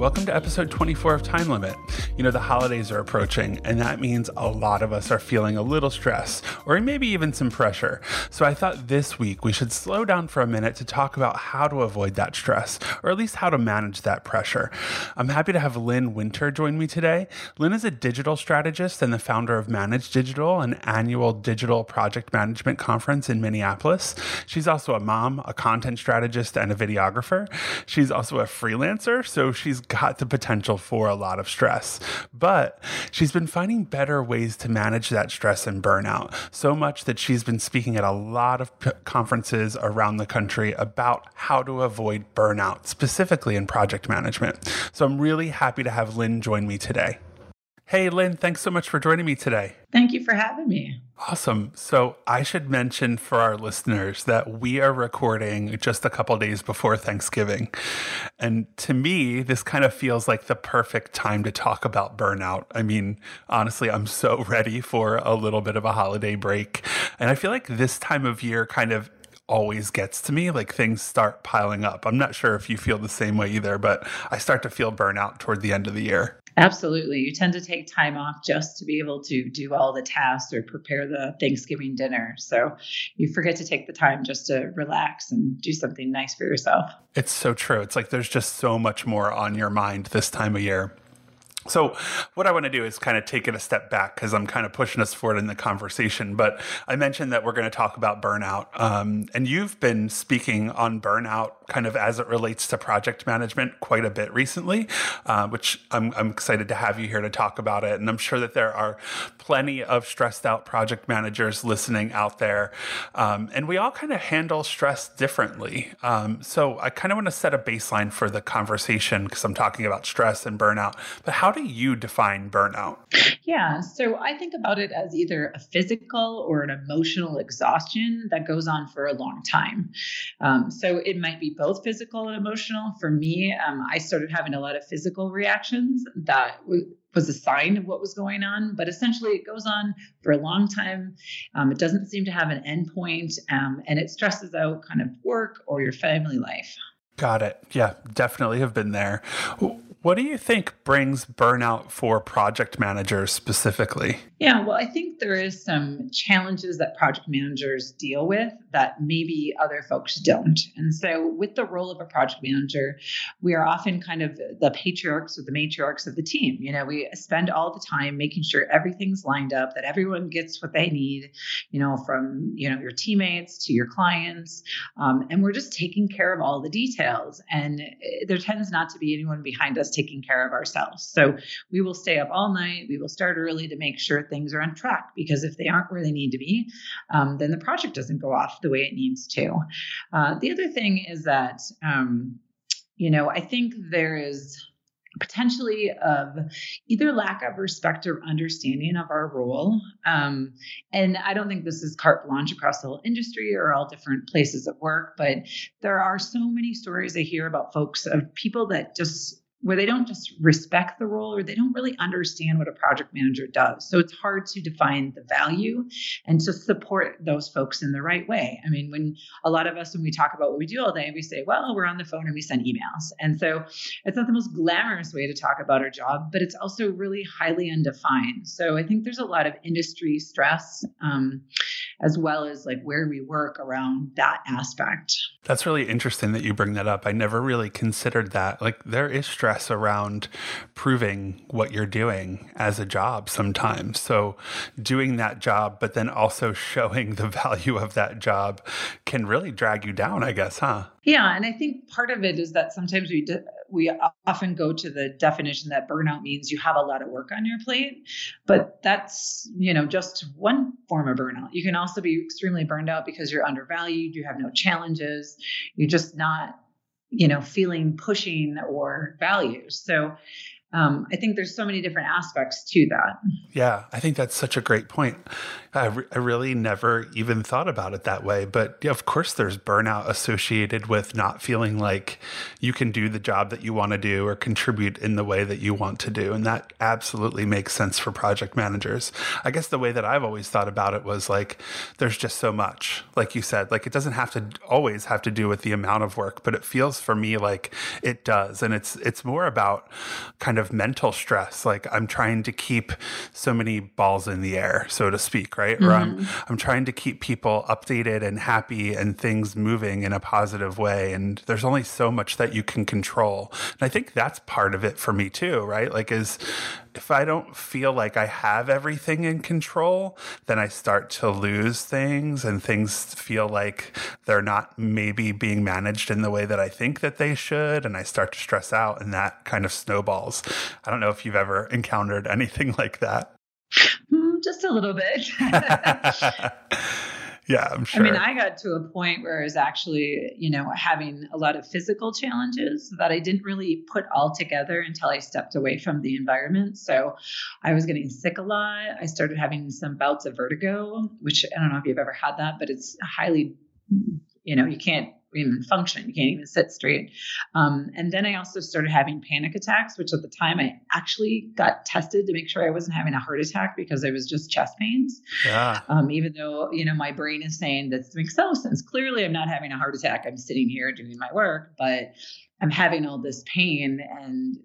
welcome to episode 24 of Time Limit. You know, the holidays are approaching, and that means a lot of us are feeling a little stress, or maybe even some pressure. So I thought this week we should slow down for a minute to talk about how to avoid that stress, or at least how to manage that pressure. I'm happy to have Lynn Winter join me today. Lynn is a digital strategist and the founder of Manage Digital, an annual digital project management conference in Minneapolis. She's also a mom, a content strategist, and a videographer. She's also a freelancer, so she's got the potential for a lot of stress. But she's been finding better ways to manage that stress and burnout, so much that she's been speaking at a lot of p- conferences around the country about how to avoid burnout, specifically in project management. So I'm really happy to have Lynn join me today. Hey, Lynn, thanks so much for joining me today. Thank you for having me. Awesome. So, I should mention for our listeners that we are recording just a couple days before Thanksgiving. And to me, this kind of feels like the perfect time to talk about burnout. I mean, honestly, I'm so ready for a little bit of a holiday break. And I feel like this time of year kind of always gets to me. Like things start piling up. I'm not sure if you feel the same way either, but I start to feel burnout toward the end of the year. Absolutely. You tend to take time off just to be able to do all the tasks or prepare the Thanksgiving dinner. So you forget to take the time just to relax and do something nice for yourself. It's so true. It's like there's just so much more on your mind this time of year. So, what I want to do is kind of take it a step back because I'm kind of pushing us forward in the conversation. But I mentioned that we're going to talk about burnout. Um, and you've been speaking on burnout kind of as it relates to project management quite a bit recently, uh, which I'm, I'm excited to have you here to talk about it. And I'm sure that there are plenty of stressed out project managers listening out there. Um, and we all kind of handle stress differently. Um, so, I kind of want to set a baseline for the conversation because I'm talking about stress and burnout. But how do you define burnout? Yeah, so I think about it as either a physical or an emotional exhaustion that goes on for a long time. Um, so it might be both physical and emotional. For me, um, I started having a lot of physical reactions that w- was a sign of what was going on. But essentially, it goes on for a long time. Um, it doesn't seem to have an endpoint, um, and it stresses out kind of work or your family life. Got it. Yeah, definitely have been there. What do you think brings burnout for project managers specifically? Yeah, well, I think there is some challenges that project managers deal with that maybe other folks don't. And so, with the role of a project manager, we are often kind of the patriarchs or the matriarchs of the team. You know, we spend all the time making sure everything's lined up, that everyone gets what they need, you know, from, you know, your teammates to your clients. Um, and we're just taking care of all the details. And eh, there tends not to be anyone behind us taking care of ourselves. So, we will stay up all night, we will start early to make sure things are on track because if they aren't where they need to be, um, then the project doesn't go off the way it needs to. Uh, the other thing is that, um, you know, I think there is potentially of either lack of respect or understanding of our role. Um, and I don't think this is carte blanche across the whole industry or all different places of work, but there are so many stories I hear about folks of people that just where they don't just respect the role or they don't really understand what a project manager does. So it's hard to define the value and to support those folks in the right way. I mean, when a lot of us, when we talk about what we do all day, we say, well, we're on the phone and we send emails. And so it's not the most glamorous way to talk about our job, but it's also really highly undefined. So I think there's a lot of industry stress. Um, as well as like where we work around that aspect. That's really interesting that you bring that up. I never really considered that. Like there is stress around proving what you're doing as a job sometimes. So doing that job, but then also showing the value of that job can really drag you down, I guess, huh? Yeah, and I think part of it is that sometimes we de- we often go to the definition that burnout means you have a lot of work on your plate, but that's you know just one form of burnout. You can also be extremely burned out because you're undervalued, you have no challenges, you're just not you know feeling pushing or values. So um, I think there's so many different aspects to that. Yeah, I think that's such a great point. I, re- I really never even thought about it that way. But yeah, of course, there's burnout associated with not feeling like you can do the job that you want to do or contribute in the way that you want to do. And that absolutely makes sense for project managers. I guess the way that I've always thought about it was like, there's just so much. Like you said, like it doesn't have to always have to do with the amount of work, but it feels for me like it does. And it's, it's more about kind of mental stress. Like I'm trying to keep so many balls in the air, so to speak, right? Mm-hmm. Or I'm mm-hmm. I'm trying to keep people updated and happy and things moving in a positive way. And there's only so much that you can control. And I think that's part of it for me too, right? Like is if I don't feel like I have everything in control, then I start to lose things and things feel like they're not maybe being managed in the way that I think that they should. And I start to stress out and that kind of snowballs. I don't know if you've ever encountered anything like that. Just a little bit. yeah, I'm sure. I mean, I got to a point where I was actually, you know, having a lot of physical challenges that I didn't really put all together until I stepped away from the environment. So I was getting sick a lot. I started having some bouts of vertigo, which I don't know if you've ever had that, but it's highly, you know, you can't even function. You can't even sit straight. Um, and then I also started having panic attacks, which at the time I actually got tested to make sure I wasn't having a heart attack because it was just chest pains. Yeah. Um, even though, you know, my brain is saying this makes no sense. Clearly, I'm not having a heart attack. I'm sitting here doing my work, but I'm having all this pain and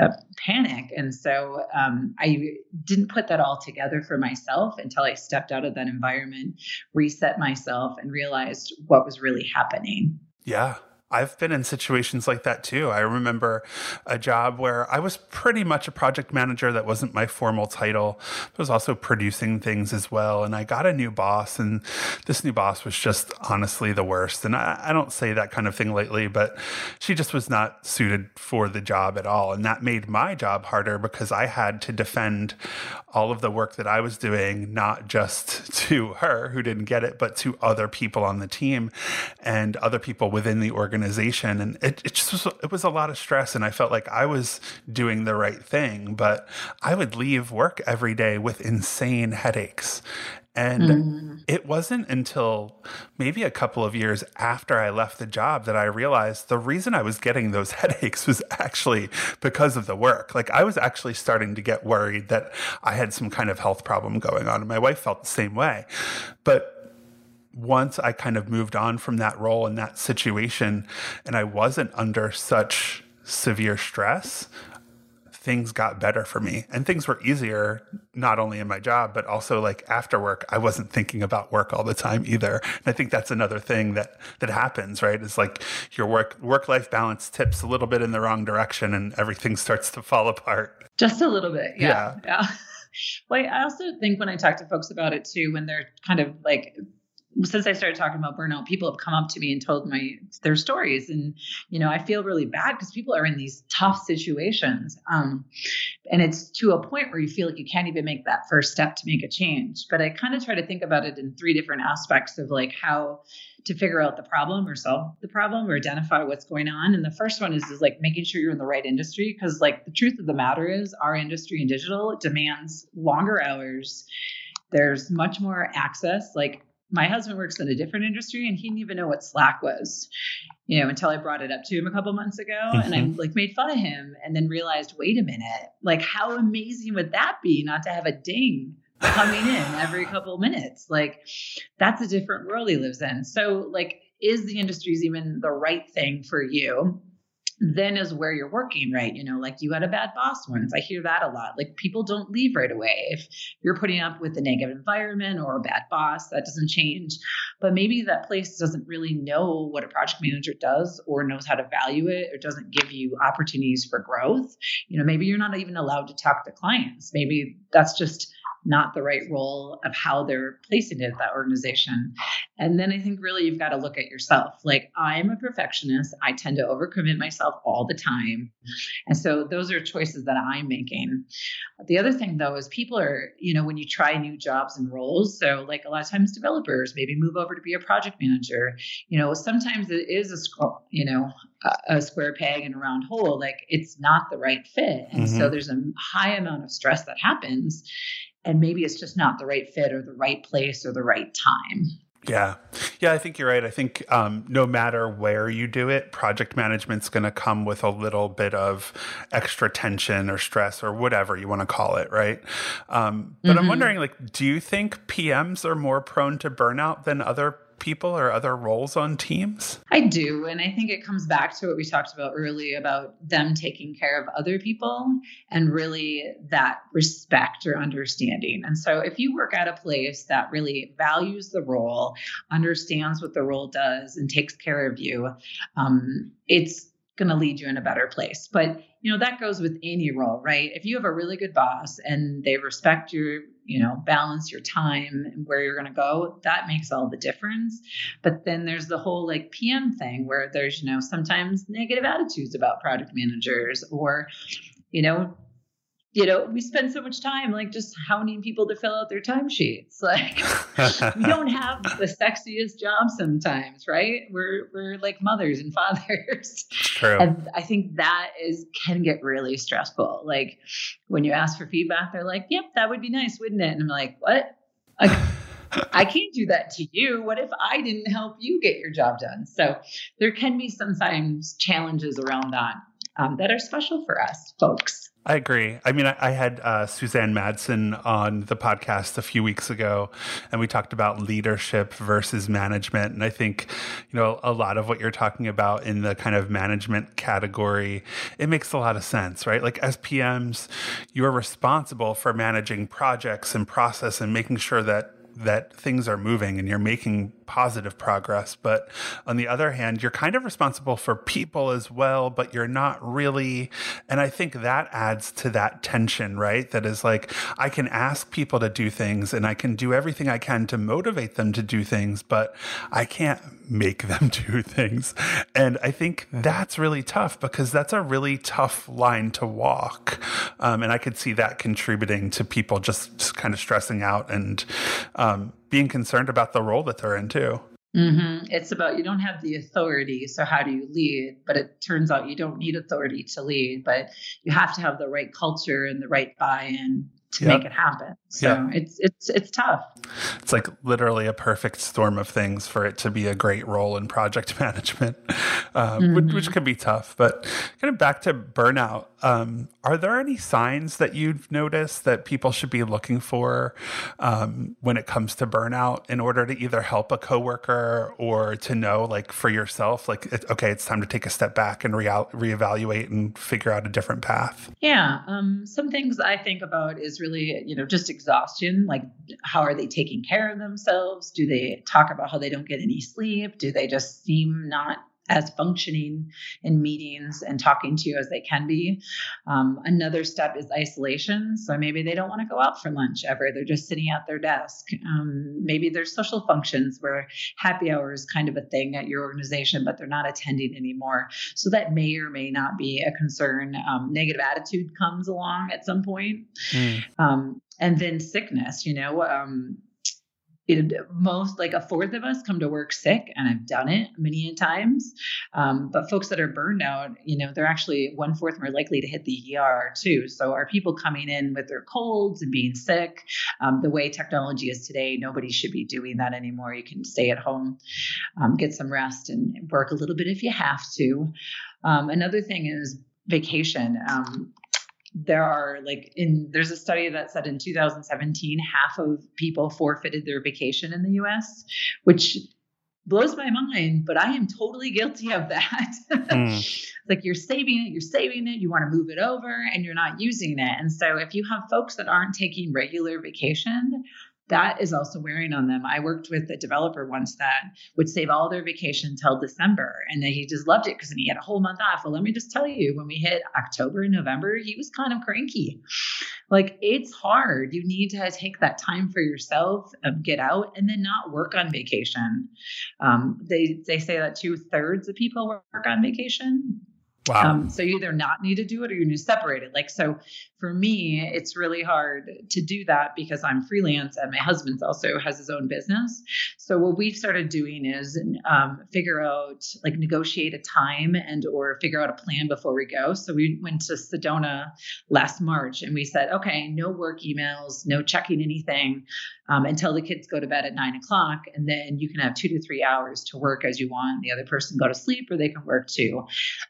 uh, panic. And so um, I didn't put that all together for myself until I stepped out of that environment, reset myself, and realized what was really happening. Yeah. I've been in situations like that too. I remember a job where I was pretty much a project manager that wasn't my formal title. I was also producing things as well. And I got a new boss, and this new boss was just honestly the worst. And I, I don't say that kind of thing lately, but she just was not suited for the job at all. And that made my job harder because I had to defend all of the work that I was doing, not just to her who didn't get it, but to other people on the team and other people within the organization organization and it, it just was, it was a lot of stress and i felt like i was doing the right thing but i would leave work every day with insane headaches and mm. it wasn't until maybe a couple of years after I left the job that I realized the reason I was getting those headaches was actually because of the work. Like I was actually starting to get worried that I had some kind of health problem going on. And my wife felt the same way. But once I kind of moved on from that role and that situation, and I wasn't under such severe stress, things got better for me and things were easier, not only in my job, but also like after work. I wasn't thinking about work all the time either. And I think that's another thing that, that happens, right? Is like your work, work life balance tips a little bit in the wrong direction and everything starts to fall apart. Just a little bit. Yeah. Yeah. yeah. Well, I also think when I talk to folks about it too, when they're kind of like since I started talking about burnout, people have come up to me and told my their stories, and you know I feel really bad because people are in these tough situations, um, and it's to a point where you feel like you can't even make that first step to make a change. But I kind of try to think about it in three different aspects of like how to figure out the problem or solve the problem or identify what's going on. And the first one is is like making sure you're in the right industry because like the truth of the matter is our industry in digital demands longer hours. There's much more access like my husband works in a different industry and he didn't even know what Slack was, you know, until I brought it up to him a couple months ago. Mm-hmm. And I mm-hmm. like made fun of him and then realized, wait a minute, like how amazing would that be not to have a ding coming in every couple minutes? Like that's a different world he lives in. So like is the industries even the right thing for you? Then is where you're working, right? You know, like you had a bad boss once. I hear that a lot. Like people don't leave right away. If you're putting up with a negative environment or a bad boss, that doesn't change. But maybe that place doesn't really know what a project manager does or knows how to value it or doesn't give you opportunities for growth. You know, maybe you're not even allowed to talk to clients. Maybe that's just not the right role of how they're placing it at that organization. And then I think really you've got to look at yourself. Like I'm a perfectionist. I tend to overcommit myself all the time. And so those are choices that I'm making. The other thing though is people are, you know, when you try new jobs and roles, so like a lot of times developers maybe move over to be a project manager, you know, sometimes it is a scroll, you know, a square peg in a round hole like it's not the right fit and mm-hmm. so there's a high amount of stress that happens and maybe it's just not the right fit or the right place or the right time. Yeah. Yeah, I think you're right. I think um, no matter where you do it, project management's going to come with a little bit of extra tension or stress or whatever you want to call it, right? Um, but mm-hmm. I'm wondering, like, do you think PMs are more prone to burnout than other people or other roles on teams? I do. And I think it comes back to what we talked about earlier about them taking care of other people and really that respect or understanding. And so if you work at a place that really values the role, understands what the role does, and takes care of you, um, it's going to lead you in a better place. But you know that goes with any role, right? If you have a really good boss and they respect your you know balance your time and where you're going to go that makes all the difference but then there's the whole like pm thing where there's you know sometimes negative attitudes about product managers or you know you know, we spend so much time like just hounding people to fill out their timesheets. Like we don't have the sexiest job sometimes, right? We're we're like mothers and fathers. True. And I think that is can get really stressful. Like when you ask for feedback, they're like, "Yep, that would be nice, wouldn't it?" And I'm like, "What?" Like, I can't do that to you. What if I didn't help you get your job done? So there can be sometimes challenges around that um, that are special for us folks. I agree. I mean, I, I had uh, Susanne Madsen on the podcast a few weeks ago, and we talked about leadership versus management. And I think, you know, a lot of what you're talking about in the kind of management category, it makes a lot of sense, right? Like as PMs, you're responsible for managing projects and process and making sure that that things are moving and you're making positive progress. But on the other hand, you're kind of responsible for people as well, but you're not really. And I think that adds to that tension, right? That is like, I can ask people to do things and I can do everything I can to motivate them to do things, but I can't make them do things. And I think that's really tough because that's a really tough line to walk. Um, and I could see that contributing to people just, just kind of stressing out and um, being concerned about the role that they're in too. Mm-hmm. It's about you don't have the authority, so how do you lead? But it turns out you don't need authority to lead, but you have to have the right culture and the right buy-in to yep. make it happen. So yep. it's it's it's tough. It's like literally a perfect storm of things for it to be a great role in project management, um, mm-hmm. which, which, can be tough. But kind of back to burnout, um, are there any signs that you've noticed that people should be looking for um, when it comes to burnout in order to either help a coworker or to know, like for yourself, like it, okay, it's time to take a step back and re- reevaluate and figure out a different path? Yeah, um, some things I think about is really, you know, just exhaustion. Like, how are they taking care of themselves? Do they talk about how they don't get any sleep? Do they just seem not as functioning in meetings and talking to you as they can be. Um, another step is isolation. So maybe they don't want to go out for lunch ever. They're just sitting at their desk. Um, maybe there's social functions where happy hour is kind of a thing at your organization, but they're not attending anymore. So that may or may not be a concern. Um, negative attitude comes along at some point. Mm. and then sickness, you know, um, it, most like a fourth of us come to work sick and i've done it many times. Um, but folks that are burned out you know they're actually one fourth more likely to hit the er too. So are people coming in with their colds and being sick? Um, the way technology is today nobody should be doing that anymore. You can stay at home um, get some rest and work a little bit if you have to. Um, another thing is vacation. Um, there are like in there's a study that said in 2017 half of people forfeited their vacation in the US which blows my mind but I am totally guilty of that mm. like you're saving it you're saving it you want to move it over and you're not using it and so if you have folks that aren't taking regular vacation that is also wearing on them. I worked with a developer once that would save all their vacation till December, and he just loved it because he had a whole month off. Well, let me just tell you, when we hit October and November, he was kind of cranky. Like it's hard. You need to take that time for yourself, um, get out, and then not work on vacation. Um, they they say that two thirds of people work on vacation. Wow. Um, so you either not need to do it or you need to separate it. Like, so for me, it's really hard to do that because I'm freelance and my husband also has his own business. So what we've started doing is um, figure out, like negotiate a time and or figure out a plan before we go. So we went to Sedona last March and we said, okay, no work emails, no checking anything um, until the kids go to bed at nine o'clock. And then you can have two to three hours to work as you want. The other person go to sleep or they can work too.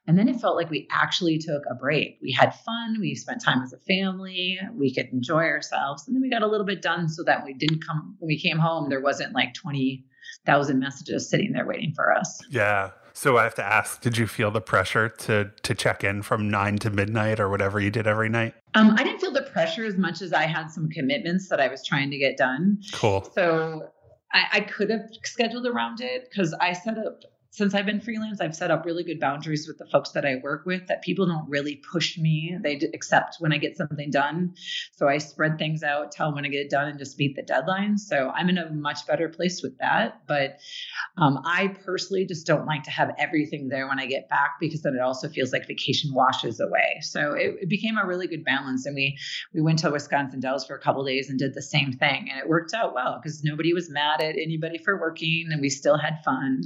And then if felt like we actually took a break. We had fun, we spent time as a family, we could enjoy ourselves, and then we got a little bit done so that we didn't come when we came home, there wasn't like 20,000 messages sitting there waiting for us. Yeah. So I have to ask, did you feel the pressure to to check in from nine to midnight or whatever you did every night? Um, I didn't feel the pressure as much as I had some commitments that I was trying to get done. Cool. So I, I could have scheduled around it because I set up since I've been freelance, I've set up really good boundaries with the folks that I work with that people don't really push me. They accept when I get something done. So I spread things out, tell when I get it done, and just meet the deadline. So I'm in a much better place with that. But um, I personally just don't like to have everything there when I get back because then it also feels like vacation washes away. So it, it became a really good balance. And we we went to Wisconsin Dells for a couple days and did the same thing. And it worked out well because nobody was mad at anybody for working and we still had fun.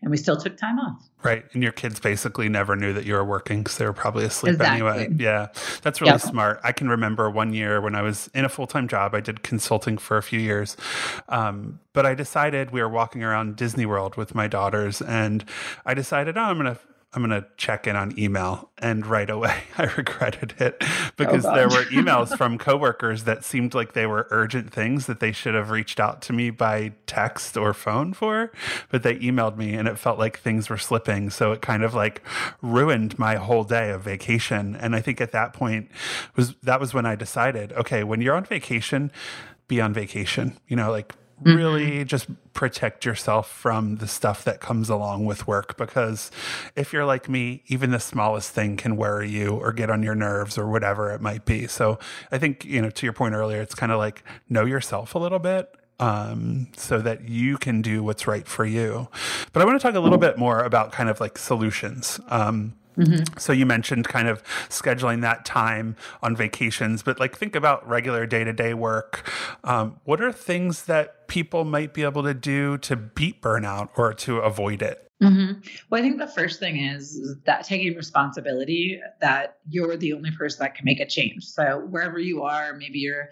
And we still took time off. Right. And your kids basically never knew that you were working because they were probably asleep exactly. anyway. Yeah. That's really yep. smart. I can remember one year when I was in a full time job, I did consulting for a few years. Um, but I decided we were walking around Disney World with my daughters, and I decided, oh, I'm going to I'm going to check in on email. And right away, I regretted it oh, because oh there were emails from coworkers that seemed like they were urgent things that they should have reached out to me by text or phone for. But they emailed me and it felt like things were slipping. So it kind of like ruined my whole day of vacation. And I think at that point was that was when I decided, okay, when you're on vacation, be on vacation. You know, like mm-hmm. really just protect yourself from the stuff that comes along with work because if you're like me even the smallest thing can worry you or get on your nerves or whatever it might be. So i think you know to your point earlier it's kind of like know yourself a little bit um, so that you can do what's right for you. But i want to talk a little bit more about kind of like solutions. Um, Mm-hmm. So you mentioned kind of scheduling that time on vacations, but like think about regular day to day work. Um, what are things that people might be able to do to beat burnout or to avoid it? Mm-hmm. Well, I think the first thing is that taking responsibility that you're the only person that can make a change. So wherever you are, maybe you're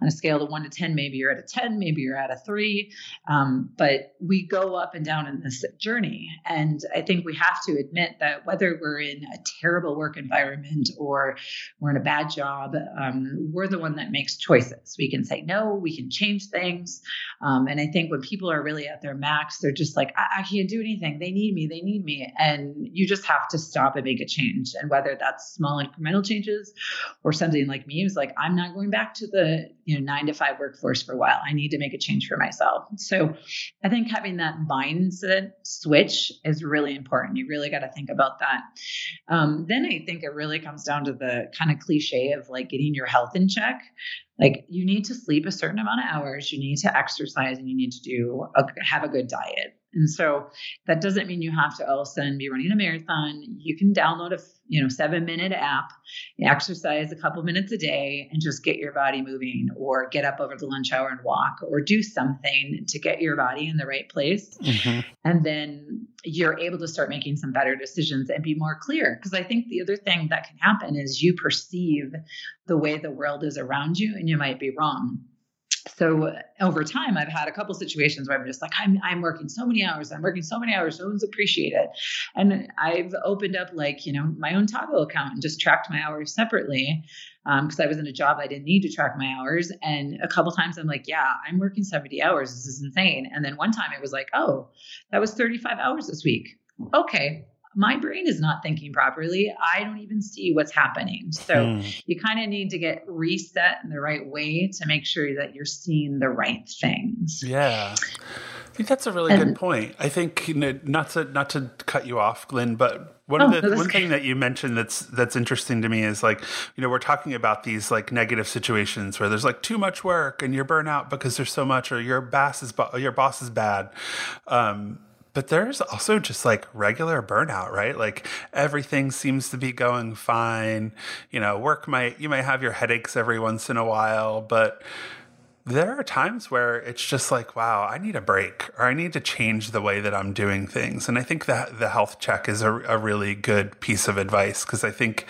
on a scale of one to 10, maybe you're at a 10, maybe you're at a three. Um, but we go up and down in this journey. And I think we have to admit that whether we're in a terrible work environment or we're in a bad job, um, we're the one that makes choices. We can say no, we can change things. Um, and I think when people are really at their max, they're just like, I, I can't do anything. They need me, they need me. And you just have to stop and make a change. And whether that's small incremental changes or something like me who's like, I'm not going back to the you know nine to five workforce for a while. I need to make a change for myself. So I think having that mindset switch is really important. You really got to think about that. Um, then I think it really comes down to the kind of cliche of like getting your health in check like you need to sleep a certain amount of hours you need to exercise and you need to do a, have a good diet and so that doesn't mean you have to all of a sudden be running a marathon. You can download a you know seven minute app, exercise a couple minutes a day, and just get your body moving, or get up over the lunch hour and walk, or do something to get your body in the right place. Mm-hmm. And then you're able to start making some better decisions and be more clear. Because I think the other thing that can happen is you perceive the way the world is around you, and you might be wrong so over time i've had a couple situations where i'm just like I'm, I'm working so many hours i'm working so many hours no one's appreciate it and i've opened up like you know my own Toggl account and just tracked my hours separately because um, i was in a job i didn't need to track my hours. And a couple times i'm like yeah i'm working 70 hours this is insane. And then one time it was like oh that was 35 hours this week. Okay my brain is not thinking properly. I don't even see what's happening. So mm. you kind of need to get reset in the right way to make sure that you're seeing the right things. Yeah. I think that's a really and, good point. I think you know, not to not to cut you off, Lynn, but one oh, of the one thing that you mentioned that's that's interesting to me is like you know we're talking about these like negative situations where there's like too much work and you're burnt out because there's so much or your boss is your boss is bad. Um, but there's also just like regular burnout, right? Like everything seems to be going fine. You know, work might, you might have your headaches every once in a while, but there are times where it's just like, wow, I need a break or I need to change the way that I'm doing things. And I think that the health check is a, a really good piece of advice because I think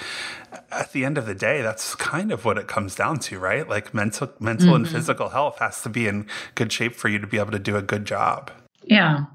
at the end of the day, that's kind of what it comes down to, right? Like mental, mental mm-hmm. and physical health has to be in good shape for you to be able to do a good job. Yeah.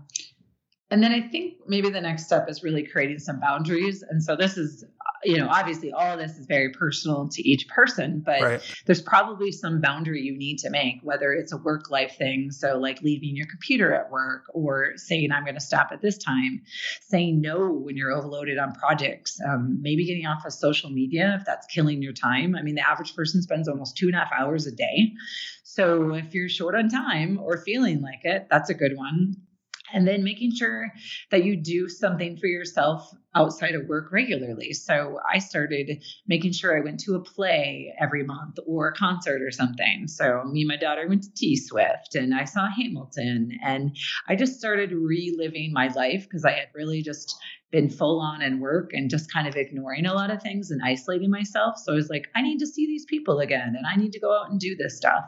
And then I think maybe the next step is really creating some boundaries. And so this is, you know, obviously all of this is very personal to each person, but right. there's probably some boundary you need to make, whether it's a work life thing. So, like leaving your computer at work or saying, I'm going to stop at this time, saying no when you're overloaded on projects, um, maybe getting off of social media if that's killing your time. I mean, the average person spends almost two and a half hours a day. So, if you're short on time or feeling like it, that's a good one and then making sure that you do something for yourself outside of work regularly. So I started making sure I went to a play every month or a concert or something. So me and my daughter went to T Swift and I saw Hamilton and I just started reliving my life because I had really just been full on in work and just kind of ignoring a lot of things and isolating myself. So I was like, I need to see these people again and I need to go out and do this stuff.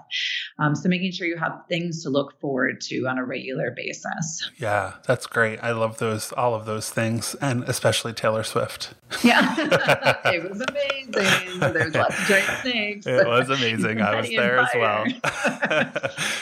Um, so making sure you have things to look forward to on a regular basis. Yeah, that's great. I love those, all of those things, and especially Taylor Swift. Yeah, it was amazing. There's lots of giant snakes. It was amazing. I was there as well.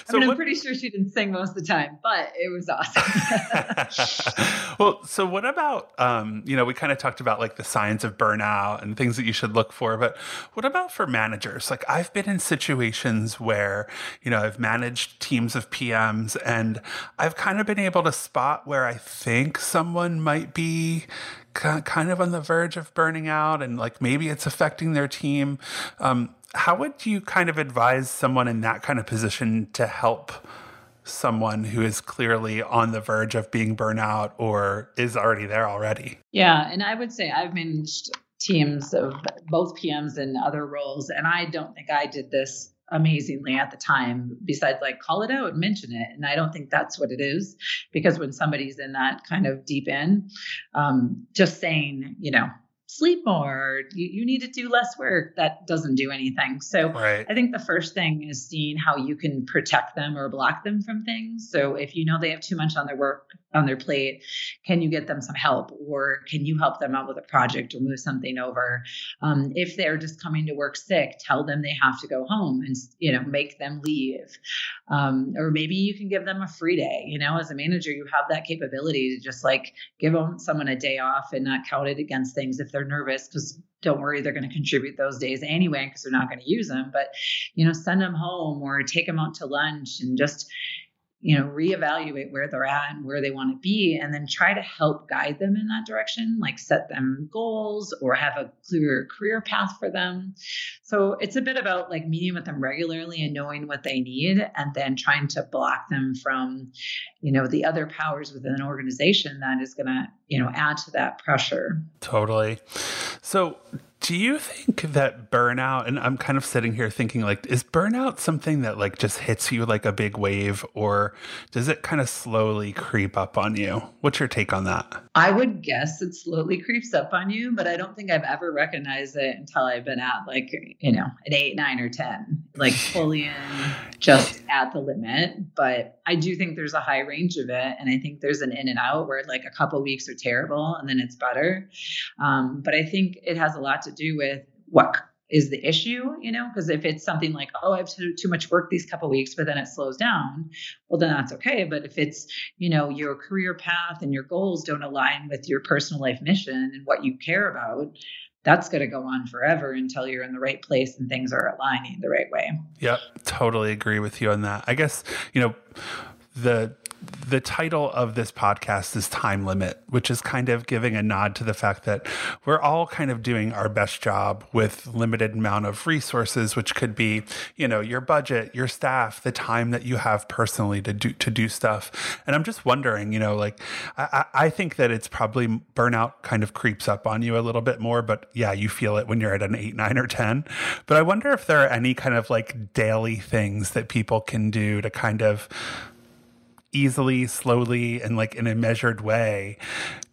so I mean, I'm what, pretty sure she didn't sing most of the time, but it was awesome. well, so what about um, you know, we kind of talked about like the signs of burnout and things that you should look for, but what about for managers? Like I've been in situations where, you know, I've managed teams of PMs and I've kind of been able to spot where I think someone might be kind of on the verge of burning out and like maybe it's affecting their team. Um, how would you kind of advise someone in that kind of position to help someone who is clearly on the verge of being burnout or is already there already. Yeah. And I would say I've managed teams of both PMs and other roles. And I don't think I did this amazingly at the time, besides like call it out, mention it. And I don't think that's what it is because when somebody's in that kind of deep end, um, just saying, you know, sleep more. You, you need to do less work that doesn't do anything. So right. i think the first thing is seeing how you can protect them or block them from things. So if you know they have too much on their work on their plate can you get them some help? Or can you help them out with a project or move something over? Um, if they're just coming to work sick tell them they have to go home and you know make them leave. Um, or maybe you can give them a free day. You know as a manager you have that capability to just like give them someone a day off and not count it against things if they're nervous because don't worry they're going to contribute those days anyway because they're not going to use them but you know send them home or take them out to lunch and just you know reevaluate where they're at and where they want to be and then try to help guide them in that direction like set them goals or have a clear career path for them. So it's a bit about like meeting with them regularly and knowing what they need and then trying to block them from you know the other powers within an organization that is going to you know add to that pressure. Totally. So do you think that burnout and i'm kind of sitting here thinking like is burnout something that like just hits you like a big wave or does it kind of slowly creep up on you? What's your take on that? I would guess it slowly creeps up on you but i don't think i've ever recognized it until i've been at like you know an eight nine or ten like fully in just at the limit. But i do think there's a high range of it and i think there's an in and out where like a couple weeks are terrible and then it's better. Um, but i think it has a lot to do with what is the issue, you know, because if it's something like, oh, I have too, much work these couple weeks, but then it slows down, well, then that's okay. But if it's, you know, your career path and your goals don't align with your personal life mission and what you care about, that's going to go on forever until you're in the right place and things are aligning the right way. Yep, totally agree with you on that. I guess, you know, the the title of this podcast is Time Limit, which is kind of giving a nod to the fact that we're all kind of doing our best job with limited amount of resources, which could be, you know, your budget, your staff, the time that you have personally to do to do stuff. And I'm just wondering, you know, like I, I think that it's probably burnout kind of creeps up on you a little bit more, but yeah, you feel it when you're at an eight, nine, or ten. But I wonder if there are any kind of like daily things that people can do to kind of easily, slowly, and like in a measured way,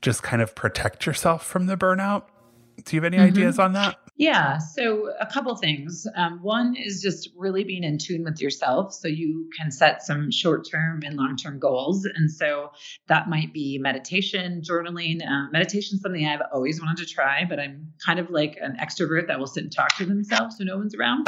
just kind of protect yourself from the burnout? Do you have any mm-hmm. ideas on that? Yeah. So, a couple things. Um, one is just really being in tune with yourself so you can set some short term and long term goals. And so, that might be meditation, journaling. Uh, meditation is something I've always wanted to try, but I'm kind of like an extrovert that will sit and talk to themselves so no one's around.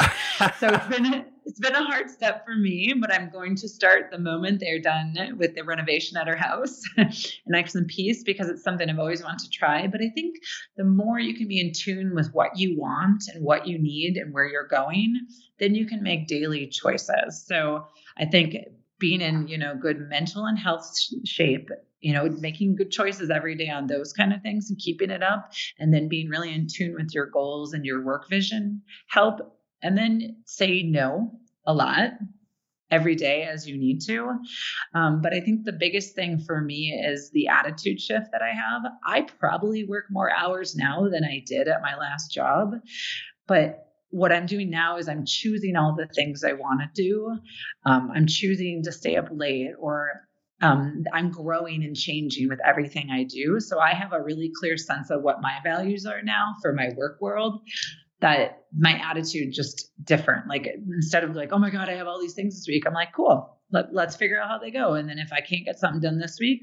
so, it's been it's been a hard step for me, but I'm going to start the moment they're done with the renovation at our house and I have some peace because it's something I've always wanted to try. But I think the more you can be in tune with what you want and what you need and where you're going, then you can make daily choices. So I think being in, you know, good mental and health shape you know making good choices every day on those kind of things and keeping it up and then being really in tune with your goals and your work vision help and then say no a lot every day as you need to. Um, but I think the biggest thing for me is the attitude shift that I have. I probably work more hours now than I did at my last job, but what I'm doing now is I'm choosing all the things I want to do. Um, I'm choosing to stay up late or um, I'm growing and changing with everything I do. So I have a really clear sense of what my values are now for my work world that my attitude just different. Like instead of like, oh my God, I have all these things this week, I'm like, cool, let, us figure out how they go. And then if I can't get something done this week,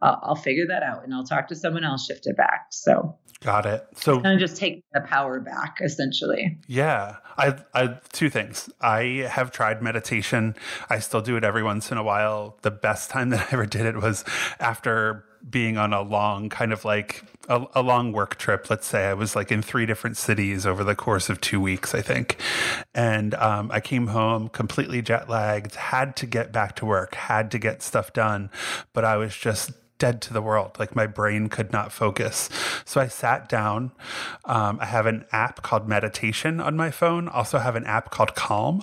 I'll, I'll figure that out and I'll talk to someone else, shift it back. So got it. So and just take the power back essentially. Yeah. I, I, two things. I have tried meditation. I still do it every once in a while. The best time that I ever did it was after being on a long kind of like a, a, long work trip let's say. I was like in three different cities over the course of two weeks i think. And um, i came home completely jet lagged had to get back to work had to get stuff done but i was just dead to the world. Like my brain could not focus. So I sat down. Um, I have an app called Meditation on my phone. Also have an app called Calm.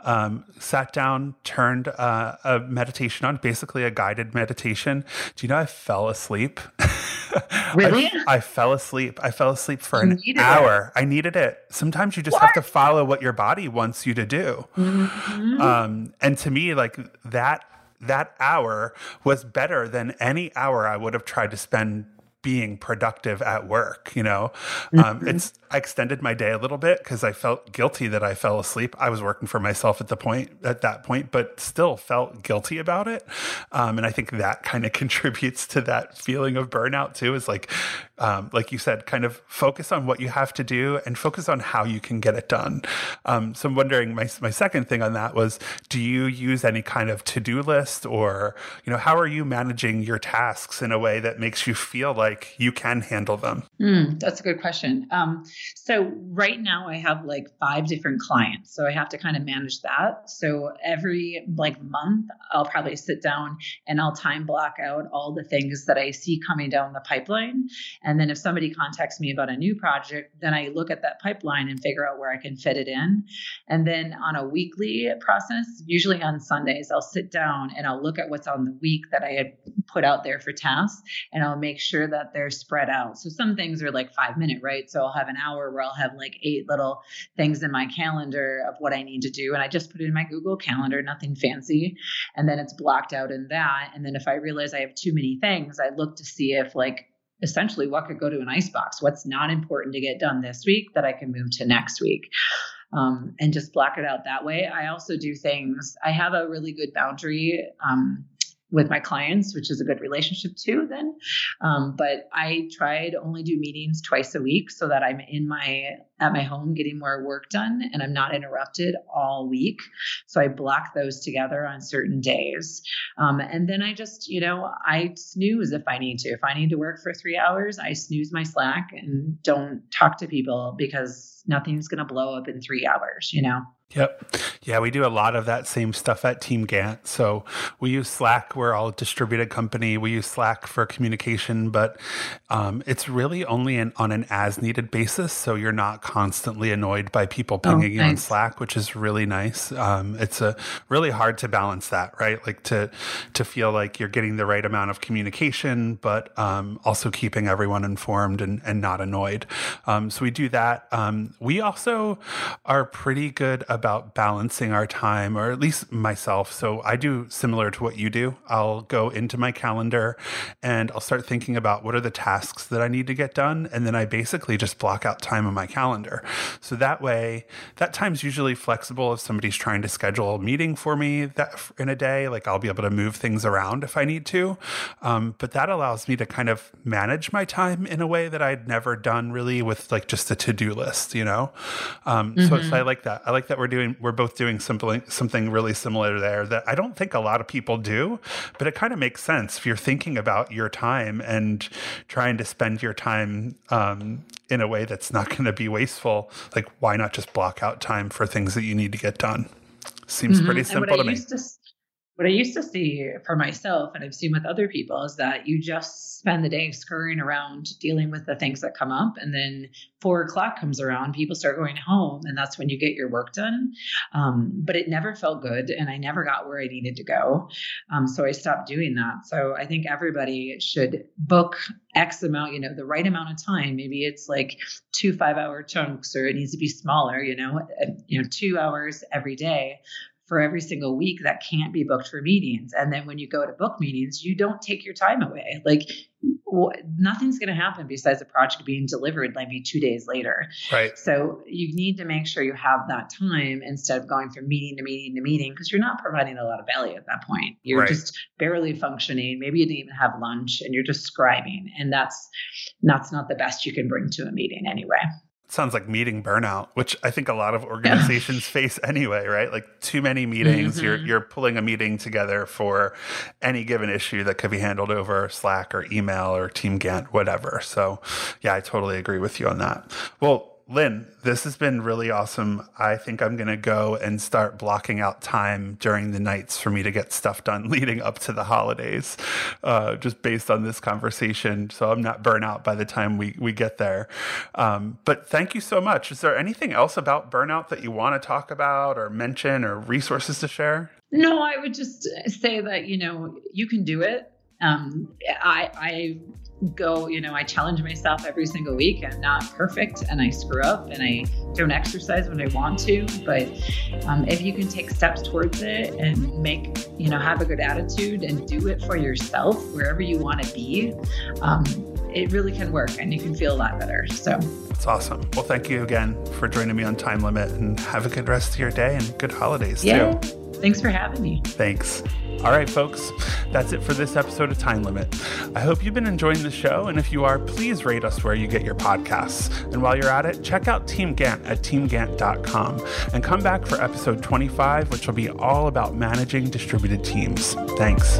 Um, sat down, turned uh, a meditation on, basically a guided meditation. Do you know I fell asleep? Really? I, I, fell asleep. I fell asleep for an hour. It. I needed it. Sometimes you just what? have to follow what your body wants you to do. Mm-hmm. Um, and to me, like that that hour was better than any hour I would have tried to spend being productive at work you know um, mm-hmm. it's i extended my day a little bit because i felt guilty that i fell asleep i was working for myself at the point at that point but still felt guilty about it um, and i think that kind of contributes to that feeling of burnout too is like um, like you said, kind of focus on what you have to do and focus on how you can get it done. Um, so I'm wondering, my, my second thing on that was, do you use any kind of to-do list or, you know, how are you managing your tasks in a way that makes you feel like you can handle them? Mm, that's a good question. Um, so right now I have like five different clients, so I have to kind of manage that. So every like month, I'll probably sit down and I'll time block out all the things that I see coming down the pipeline and then if somebody contacts me about a new project, then I look at that pipeline and figure out where I can fit it in. And then on a weekly process, usually on Sundays, I'll sit down and I'll look at what's on the week that I had put out there for tasks and I'll make sure that they're spread out. So some things are like five minute, right? So I'll have an hour where I'll have like eight little things in my calendar of what I need to do. And I just put it in my Google Calendar, nothing fancy. And then it's blocked out in that. And then if I realize I have too many things, I look to see if like essentially what could go to an icebox what's not important to get done this week that i can move to next week um, and just block it out that way i also do things i have a really good boundary um, with my clients, which is a good relationship too. Then, um, but I try to only do meetings twice a week so that I'm in my at my home getting more work done and I'm not interrupted all week. So I block those together on certain days, um, and then I just you know I snooze if I need to. If I need to work for three hours, I snooze my Slack and don't talk to people because nothing's going to blow up in three hours. You know. Yep. Yeah, we do a lot of that same stuff at TeamGantt. So we use Slack. We're all a distributed company. We use Slack for communication, but um, it's really only an, on an as needed basis. So you're not constantly annoyed by people oh, pinging oh, you on Slack, which is really nice. Um, it's a really hard to balance that, right? Like to to feel like you're getting the right amount of communication, but um, also keeping everyone informed and, and not annoyed. Um, so we do that. Um, we also are pretty good about about balancing our time, or at least myself. So I do similar to what you do. I'll go into my calendar and I'll start thinking about what are the tasks that I need to get done. And then I basically just block out time on my calendar. So that way, that time's usually flexible if somebody's trying to schedule a meeting for me that in a day, like I'll be able to move things around if I need to. Um, but that allows me to kind of manage my time in a way that I'd never done really with like just a to do list, you know? Um, mm-hmm. so, so I like that. I like that we're doing we're both doing something something really similar there that I don't think a lot of people do, but it kind of makes sense if you're thinking about your time and trying to spend your time um, in a way that's not going to be wasteful. Like, why not just block out time for things that you need to get done? Seems mm-hmm. pretty simple to me. To, what I used to see for myself, and I've seen with other people, is that you just spend the day scurrying around dealing with the things that come up. And then four o'clock comes around, people start going home, and that's when you get your work done. Um, but it never felt good, and I never got where I needed to go. Um, so I stopped doing that. So I think everybody should book X amount, you know, the right amount of time. Maybe it's like two five hour chunks, or it needs to be smaller, you know, you know, two hours every day for every single week that can't be booked for meetings. And then when you go to book meetings, you don't take your time away. Like nothing's going to happen besides the project being delivered maybe two days later. Right. So you need to make sure you have that time instead of going from meeting to meeting to meeting because you're not providing a lot of value at that point. You're right. just barely functioning. Maybe you didn't even have lunch and you're just scribing. And that's that's not the best you can bring to a meeting anyway sounds like meeting burnout, which I think a lot of organizations face anyway, right? Like too many meetings, mm-hmm. you're you're pulling a meeting together for any given issue that could be handled over Slack or email or TeamGantt, whatever. So, yeah, I totally agree with you on that. Well, Lynn, this has been really awesome. I think I'm going to go and start blocking out time during the nights for me to get stuff done leading up to the holidays, uh, just based on this conversation. So I'm not burnout by the time we, we get there. Um, but thank you so much. Is there anything else about burnout that you want to talk about or mention or resources to share? No, I would just say that, you know, you can do it. Um, I, I go, you know, I challenge myself every single week. I'm not perfect and I screw up and I don't exercise when I want to. But um, if you can take steps towards it and make, you know, have a good attitude and do it for yourself wherever you want to be, um, it really can work and you can feel a lot better. So that's awesome. Well, thank you again for joining me on Time Limit and have a good rest of your day and good holidays yeah. too. Thanks for having me. Thanks. All right, folks, that's it for this episode of Time Limit. I hope you've been enjoying the show, and if you are, please rate us where you get your podcasts. And while you're at it, check out TeamGantt at teamgantt.com and come back for episode 25, which will be all about managing distributed teams. Thanks.